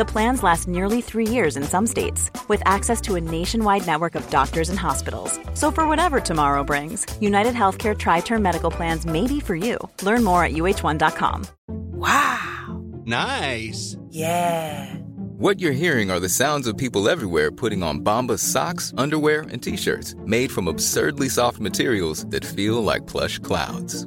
The plans last nearly three years in some states, with access to a nationwide network of doctors and hospitals. So, for whatever tomorrow brings, United Healthcare Tri Term Medical Plans may be for you. Learn more at uh1.com. Wow! Nice! Yeah! What you're hearing are the sounds of people everywhere putting on Bombas socks, underwear, and t-shirts made from absurdly soft materials that feel like plush clouds.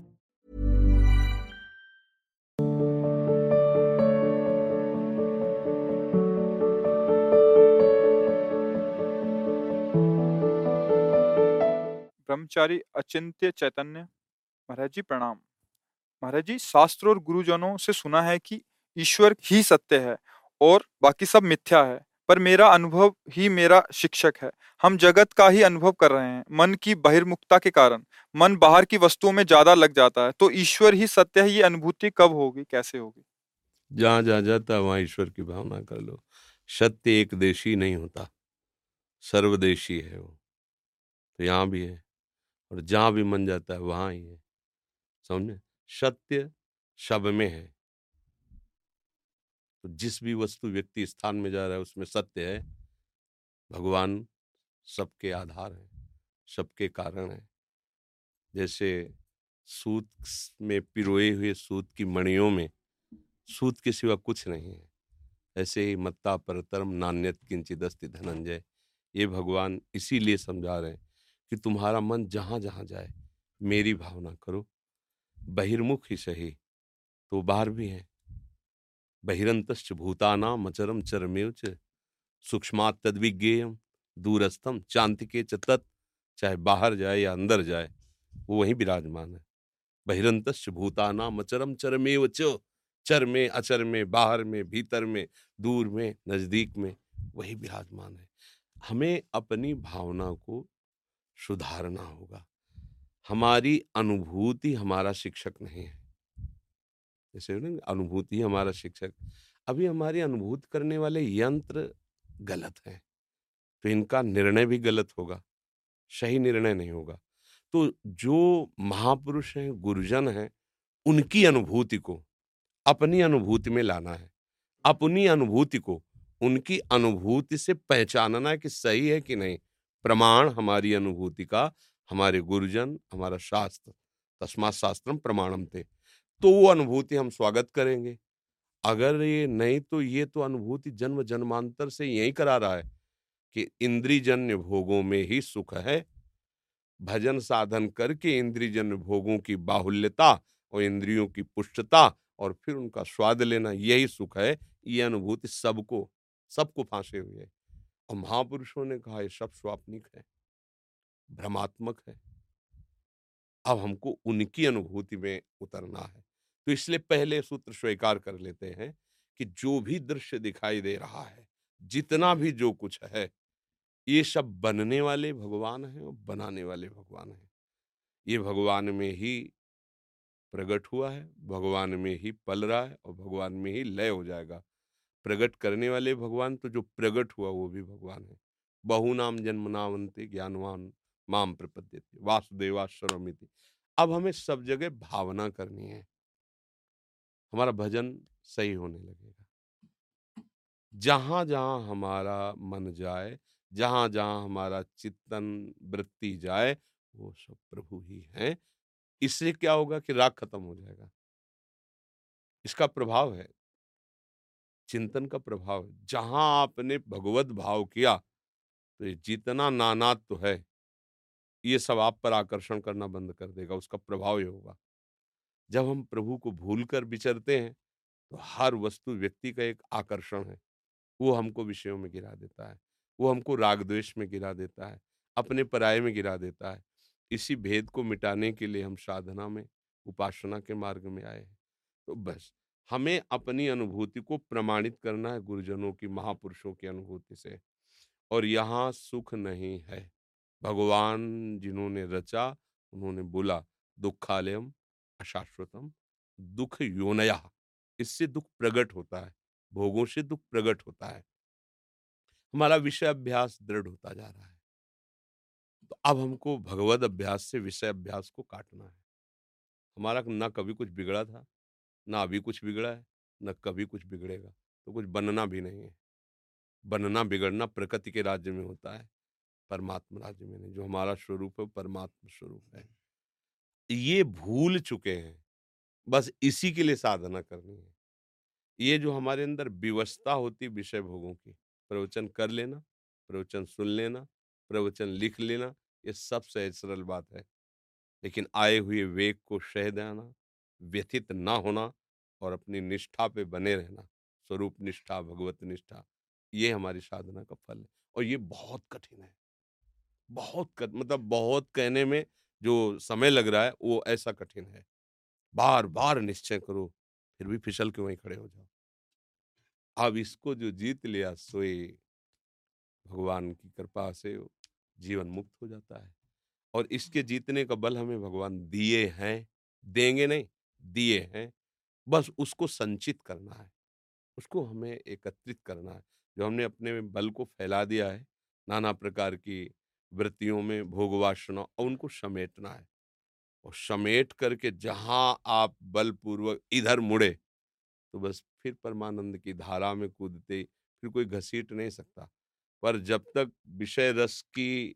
ब्रह्मचारी अचिंत्य चैतन्य। महाराज जी, प्रणाम। महाराज जी, शास्त्र और गुरुजनों से सुना है कि ईश्वर ही सत्य है और बाकी सब मिथ्या है, पर मेरा अनुभव ही मेरा शिक्षक है। हम जगत का ही अनुभव कर रहे हैं, मन की बहिर्मुखता के कारण। मन बाहर की वस्तुओं में ज़्यादा लग जाता है तो ईश्वर ही सत्य है, ये अनुभूति कब होगी, कैसे होगी? जहाँ जहाँ जाता है, वहाँ ईश्वर की भावना कर लो। सत्य एक देशी नहीं होता, सर्वदेशी है वो। तो यहाँ भी है। और जहाँ भी मन जाता है, वहाँ ही है। समझे? सत्य शब में है। तो जिस भी वस्तु व्यक्ति स्थान में जा रहा है, उसमें सत्य है। भगवान सबके आधार है, सबके कारण है। जैसे सूत में पिरोए हुए सूत की मणियों में, सूत के सिवा कुछ नहीं है। ऐसे ही मत्ता परतरम नान्यत किंचित धनंजय। ये भगवान इसीलिए समझा रहे हैं कि तुम्हारा मन जहाँ जहाँ जाए, मेरी भावना करो। बहिर्मुख ही सही तो बाहर भी है। बहिरंतश्च भूताना मचरम चरमेव सूक्ष्मात तद्विज्ञेयम दूरस्थम चांतिके च तत्, चाहे बाहर जाए या अंदर जाए, वो वहीं विराजमान है। बहिरंतश्च भूताना मचरम चरमेव च, चर में, अचर में, बाहर में, भीतर में, दूर में, नज़दीक में, वही विराजमान है। हमें अपनी भावना को सुधारना होगा। हमारी अनुभूति हमारा शिक्षक नहीं है। जैसे अनुभूति हमारा शिक्षक। अभी हमारी अनुभूति करने वाले यंत्र गलत हैं तो इनका निर्णय भी गलत होगा, सही निर्णय नहीं होगा। तो जो महापुरुष हैं, गुरुजन हैं, उनकी अनुभूति को, अपनी अनुभूति में लाना है। अपनी अनुभूति को, उनकी अनुभूति से पहचानना है कि सही है कि नहीं। प्रमाण हमारी अनुभूति का, हमारे गुरुजन, हमारा शास्त्र तस्मा शास्त्रम प्रमाणम थे तो वो अनुभूति हम स्वागत करेंगे। अगर ये नहीं तो ये तो अनुभूति जन्म जन्मांतर से यही करा रहा है कि इंद्रिजन्य भोगों में ही सुख है। भजन साधन करके इंद्रिजन्य भोगों की बाहुल्यता और इंद्रियों की पुष्टता और फिर उनका स्वाद लेना यही सुख है, ये अनुभूति सबको सबको फांसे हुए है। और महापुरुषों ने कहा, ये सब स्वाप्निक है, भ्रमात्मक है। अब हमको उनकी अनुभूति में उतरना है। तो इसलिए पहले सूत्र स्वीकार कर लेते हैं कि जो भी दृश्य दिखाई दे रहा है, जितना भी जो कुछ है, ये सब बनने वाले भगवान हैं और बनाने वाले भगवान हैं। ये भगवान में ही प्रकट हुआ है, भगवान में ही पल रहा है और भगवान में ही लय हो जाएगा। प्रकट करने वाले भगवान तो जो प्रकट हुआ, वो भी भगवान है। बहु नाम जन्म नामंते ज्ञानवान माम प्रपद्य वासुदेवाश्वरमिति अब हमें सब जगह भावना करनी है। हमारा भजन सही होने लगेगा। जहाँ जहाँ हमारा मन जाए जहाँ जहाँ हमारा चित्तन वृत्ति जाए, वो सब प्रभु ही हैं। इससे क्या होगा कि राग खत्म हो जाएगा। इसका प्रभाव है। चिंतन का प्रभाव जहाँ आपने भगवत भाव किया तो ये जितना नानात तो है, ये सब आप पर आकर्षण करना बंद कर देगा, उसका प्रभाव ये होगा। जब हम प्रभु को भूल कर विचरते हैं तो हर वस्तु व्यक्ति का एक आकर्षण है। वो हमको विषयों में गिरा देता है, वो हमको राग द्वेष में गिरा देता है, अपने पराये में गिरा देता है। इसी भेद को मिटाने के लिए हम साधना में, उपासना के मार्ग में आए हैं। तो बस हमें अपनी अनुभूति को प्रमाणित करना है गुरुजनों की, महापुरुषों की अनुभूति से। और यहाँ सुख नहीं है। भगवान जिन्होंने रचा, उन्होंने बोला दुखालयम अशाश्वतम दुख योनया। इससे दुख प्रकट होता है, भोगों से दुख प्रकट होता है। हमारा विषय अभ्यास दृढ़ होता जा रहा है। तो अब हमको भगवत अभ्यास से विषय अभ्यास को काटना है। हमारा ना कभी कुछ बिगड़ा था। ना अभी कुछ बिगड़ा है न कभी कुछ बिगड़ेगा। तो कुछ बनना भी नहीं है। बनना बिगड़ना प्रकृति के राज्य में होता है परमात्मा राज्य में नहीं जो हमारा स्वरूप है परमात्मा स्वरूप है। ये भूल चुके हैं बस इसी के लिए साधना करनी है। ये जो हमारे अंदर विवस्था होती विषय भोगों की प्रवचन कर लेना प्रवचन सुन लेना प्रवचन लिख लेना ये सब सहज सरल बात है। लेकिन आए हुए वेग को सह देना व्यथित ना होना और अपनी निष्ठा पे बने रहना स्वरूप निष्ठा भगवत निष्ठा ये हमारी साधना का फल है और ये बहुत कठिन है। बहुत कठ, मतलब बहुत कहने में जो समय लग रहा है वो ऐसा कठिन है। बार बार निश्चय करो फिर भी फिसल के वहीं खड़े हो जाओ। अब इसको जो जीत लिया सोए। भगवान की कृपा से जीवन मुक्त हो जाता है। और इसके जीतने का बल हमें भगवान दिए हैं। देंगे नहीं। दिए हैं, बस उसको संचित करना है, उसको हमें एकत्रित करना है। जो हमने अपने बल को फैला दिया है, नाना प्रकार की वृत्तियों में भोग वासना और उनको समेटना है। और समेट करके जहाँ आप बलपूर्वक इधर मुड़े तो बस फिर परमानंद की धारा में कूदते, फिर कोई घसीट नहीं सकता। पर जब तक विषय रस की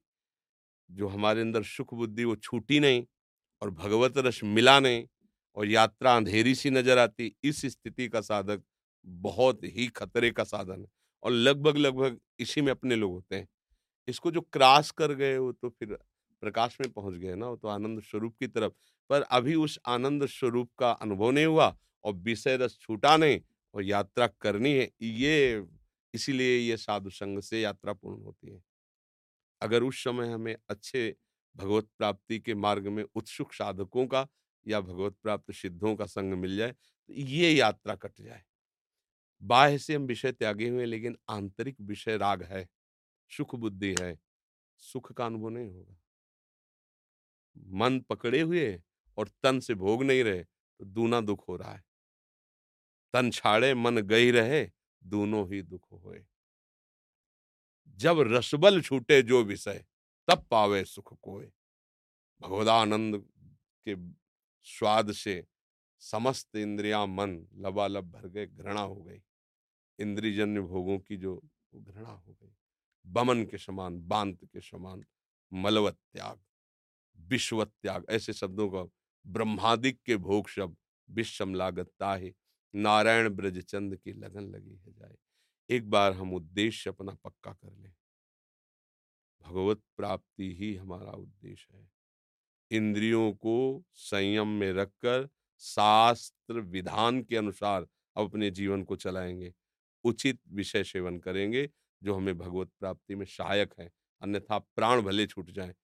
जो हमारे अंदर सुख बुद्धि वो छूटी नहीं और भगवत रस मिला नहीं और यात्रा अंधेरी सी नज़र आती, इस स्थिति का साधक बहुत ही खतरे का साधन है और लगभग लगभग इसी में अपने लोग होते हैं। इसको जो क्रॉस कर गए वो तो फिर प्रकाश में पहुँच गए ना, वो तो आनंद स्वरूप की तरफ़। पर अभी उस आनंद स्वरूप का अनुभव नहीं हुआ और विषय रस छूटा नहीं और यात्रा करनी है, ये इसीलिए ये साधु संग से यात्रा पूर्ण होती है। अगर उस समय हमें अच्छे भगवत प्राप्ति के मार्ग में उत्सुक साधकों का या भगवत प्राप्त सिद्धों का संग मिल जाए तो ये यात्रा कट जाए। बाह्य से हम विषय त्यागे हुए लेकिन आंतरिक विषय राग है, सुख बुद्धि है, सुख का अनुभव नहीं होगा। मन पकड़े हुए और तन से भोग नहीं रहे तो दूना दुख हो रहा है। तन छाड़े, मन गई रहे, दोनों ही दुख होए। जब रसबल छूटे जो विषय, तब पावे सुख कोय भगवदानंद के स्वाद से समस्त इंद्रिया मन लबालब भर गए, घृणा हो गई। इंद्रिजन्य भोगों की जो घृणा हो गई। बमन के समान, बांत के समान, मलवत त्याग, विश्वत त्याग, ऐसे शब्दों का ब्रह्मादिक के भोग शब्द, विश्वम लागता है नारायण ब्रजचंद की लगन लगी है जाए। एक बार हम उद्देश्य अपना पक्का कर लें। भगवत प्राप्ति ही हमारा उद्देश्य है। इंद्रियों को संयम में रखकर शास्त्र विधान के अनुसार अपने जीवन को चलाएँगे। उचित विषय सेवन करेंगे, जो हमें भगवत प्राप्ति में सहायक है। अन्यथा प्राण भले छूट जाए।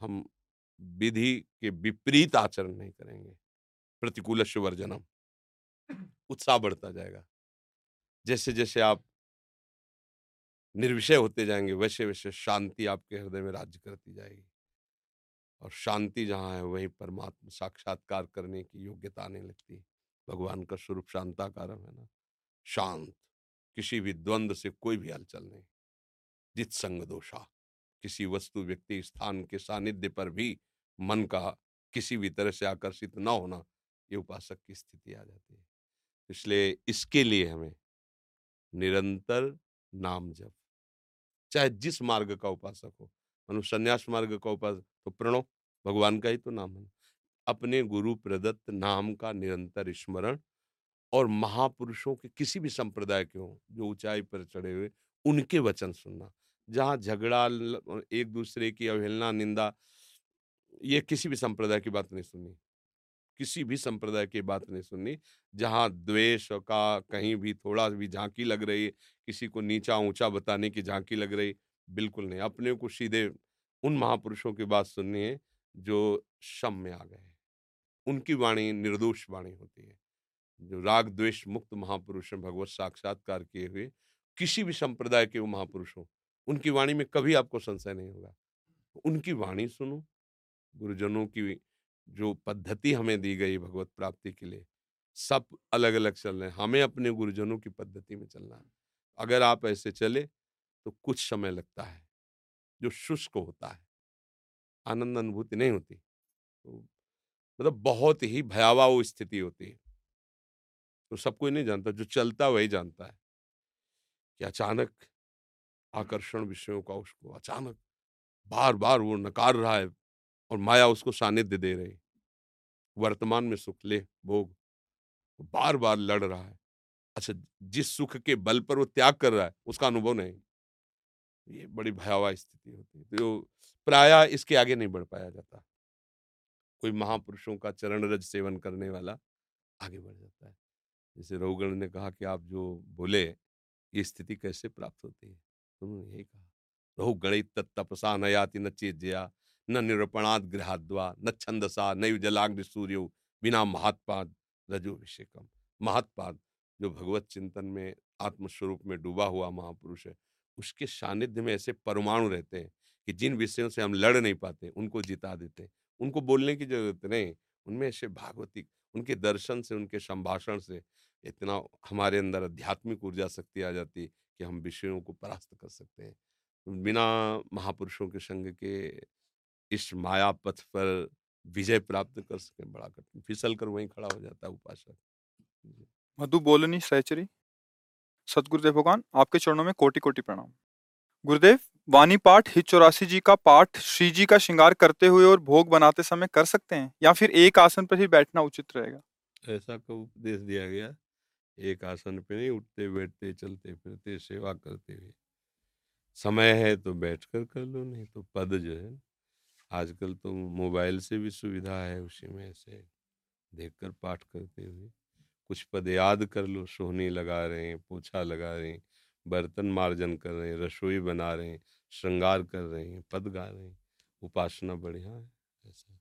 हम विधि के विपरीत आचरण नहीं करेंगे। प्रतिकूल वर्जनम उत्साह बढ़ता जाएगा। जैसे जैसे आप निर्विषय होते जाएँगे वैसे वैसे शांति आपके हृदय में राज्य करती जाएगी। और शांति जहाँ है, वहीं परमात्मा साक्षात्कार करने की योग्यता आने लगती है। भगवान का स्वरूप शांताकारम है ना? शांत, किसी भी द्वंद्व से कोई भी हलचल नहीं। जित संग दोषा, किसी वस्तु, व्यक्ति, स्थान के सानिध्य पर भी मन का किसी भी तरह से आकर्षित न होना, ये उपासक की स्थिति आ जाती है। इसलिए इसके लिए हमें निरंतर नाम जप, चाहे जिस मार्ग का उपासक हो मनुष्य संन्यास मार्ग का उपासक तो प्रणो भगवान का ही तो नाम है अपने गुरु प्रदत्त नाम का निरंतर स्मरण और महापुरुषों के किसी भी संप्रदाय के हों, जो ऊंचाई पर चढ़े हुए, उनके वचन सुनना। जहाँ झगड़ा एक दूसरे की अवहेलना, निंदा, ये किसी भी संप्रदाय की बात नहीं सुननी। किसी भी संप्रदाय की बात नहीं सुननी, जहाँ द्वेष का कहीं भी थोड़ा भी झांकी लग रही है किसी को नीचा ऊँचा बताने की झांकी लग रही बिल्कुल नहीं, अपने को सीधे उन महापुरुषों की बात सुननी है, जो शम में आ गए उनकी वाणी निर्दोष वाणी होती है। जो राग द्वेष मुक्त महापुरुष हैं, भगवत साक्षात्कार किए हुए, किसी भी संप्रदाय के वो महापुरुष हो, उनकी वाणी में कभी आपको संशय नहीं होगा। उनकी वाणी सुनो, गुरुजनों की जो पद्धति हमें दी गई भगवत प्राप्ति के लिए, सब अलग अलग चल रहे हैं। हमें अपने गुरुजनों की पद्धति में चलना है। अगर आप ऐसे चले तो कुछ समय लगता है, जो शुष्क होता है। आनंद अनुभूति नहीं होती। तो मतलब बहुत ही भयावह वो स्थिति होती है। तो सब कोई नहीं जानता, जो चलता वही जानता है कि अचानक आकर्षण विषयों का उसको अचानक बार बार वो नकार रहा है और माया उसको सानिध्य दे रही। वर्तमान में सुख ले भोग बार बार लड़ रहा है। अच्छा जिस सुख के बल पर वो त्याग कर रहा है, उसका अनुभव नहीं। ये बड़ी भयावह स्थिति होती है। तो प्राय इसके आगे नहीं बढ़ पाया जाता। कोई महापुरुषों का चरण रज सेवन करने वाला आगे बढ़ जाता है। जैसे रघुगण ने कहा कि आप जो बोले, ये स्थिति कैसे प्राप्त होती है? उन्होंने यही कहा। रघु गणित तपसा नयाति न चेत न निरूपणाद गृहाद्वा, न छंदसा न जलाग्नि सूर्यो, बिना महात्पाद रजो रजोभिषेकम महात्पाद जो भगवत चिंतन में, आत्मस्वरूप में डूबा हुआ महापुरुष है उसके सानिध्य में ऐसे परमाणु रहते हैं कि जिन विषयों से हम लड़ नहीं पाते, उनको जिता देते हैं। उनको बोलने की ज़रूरत नहीं, उनमें ऐसे भागवती, उनके दर्शन से, उनके संभाषण से इतना हमारे अंदर आध्यात्मिक ऊर्जा शक्ति आ जाती कि हम विषयों को परास्त कर सकते हैं। बिना महापुरुषों के संग के इस माया पथ पर विजय प्राप्त कर सके, बड़ा कठिन, फिसल कर वहीं खड़ा हो जाता है उपासक। मधु बोलनी सहचरी सतगुरुदेव भगवान, आपके चरणों में कोटि कोटि प्रणाम। गुरुदेव, वाणी पाठ हित चौरासी जी का पाठ श्री जी का श्रृंगार करते हुए और भोग बनाते समय कर सकते हैं या फिर एक आसन पर ही बैठना उचित रहेगा? ऐसा को उपदेश दिया गया, एक आसन पे नहीं उठते बैठते चलते फिरते सेवा करते हुए। समय है तो बैठकर कर कर लो, नहीं तो पद जो है, आजकल तो मोबाइल से भी सुविधा है, उसी में से देखकर पाठ करते हुए। कुछ पद याद कर लो, सोहनी लगा रहे हैं, पोछा लगा रहे हैं, बर्तन मार्जन कर रहे हैं, रसोई बना रहे हैं, श्रृंगार कर रहे हैं, पद गा रहे हैं। उपासना बढ़िया है, ऐसा।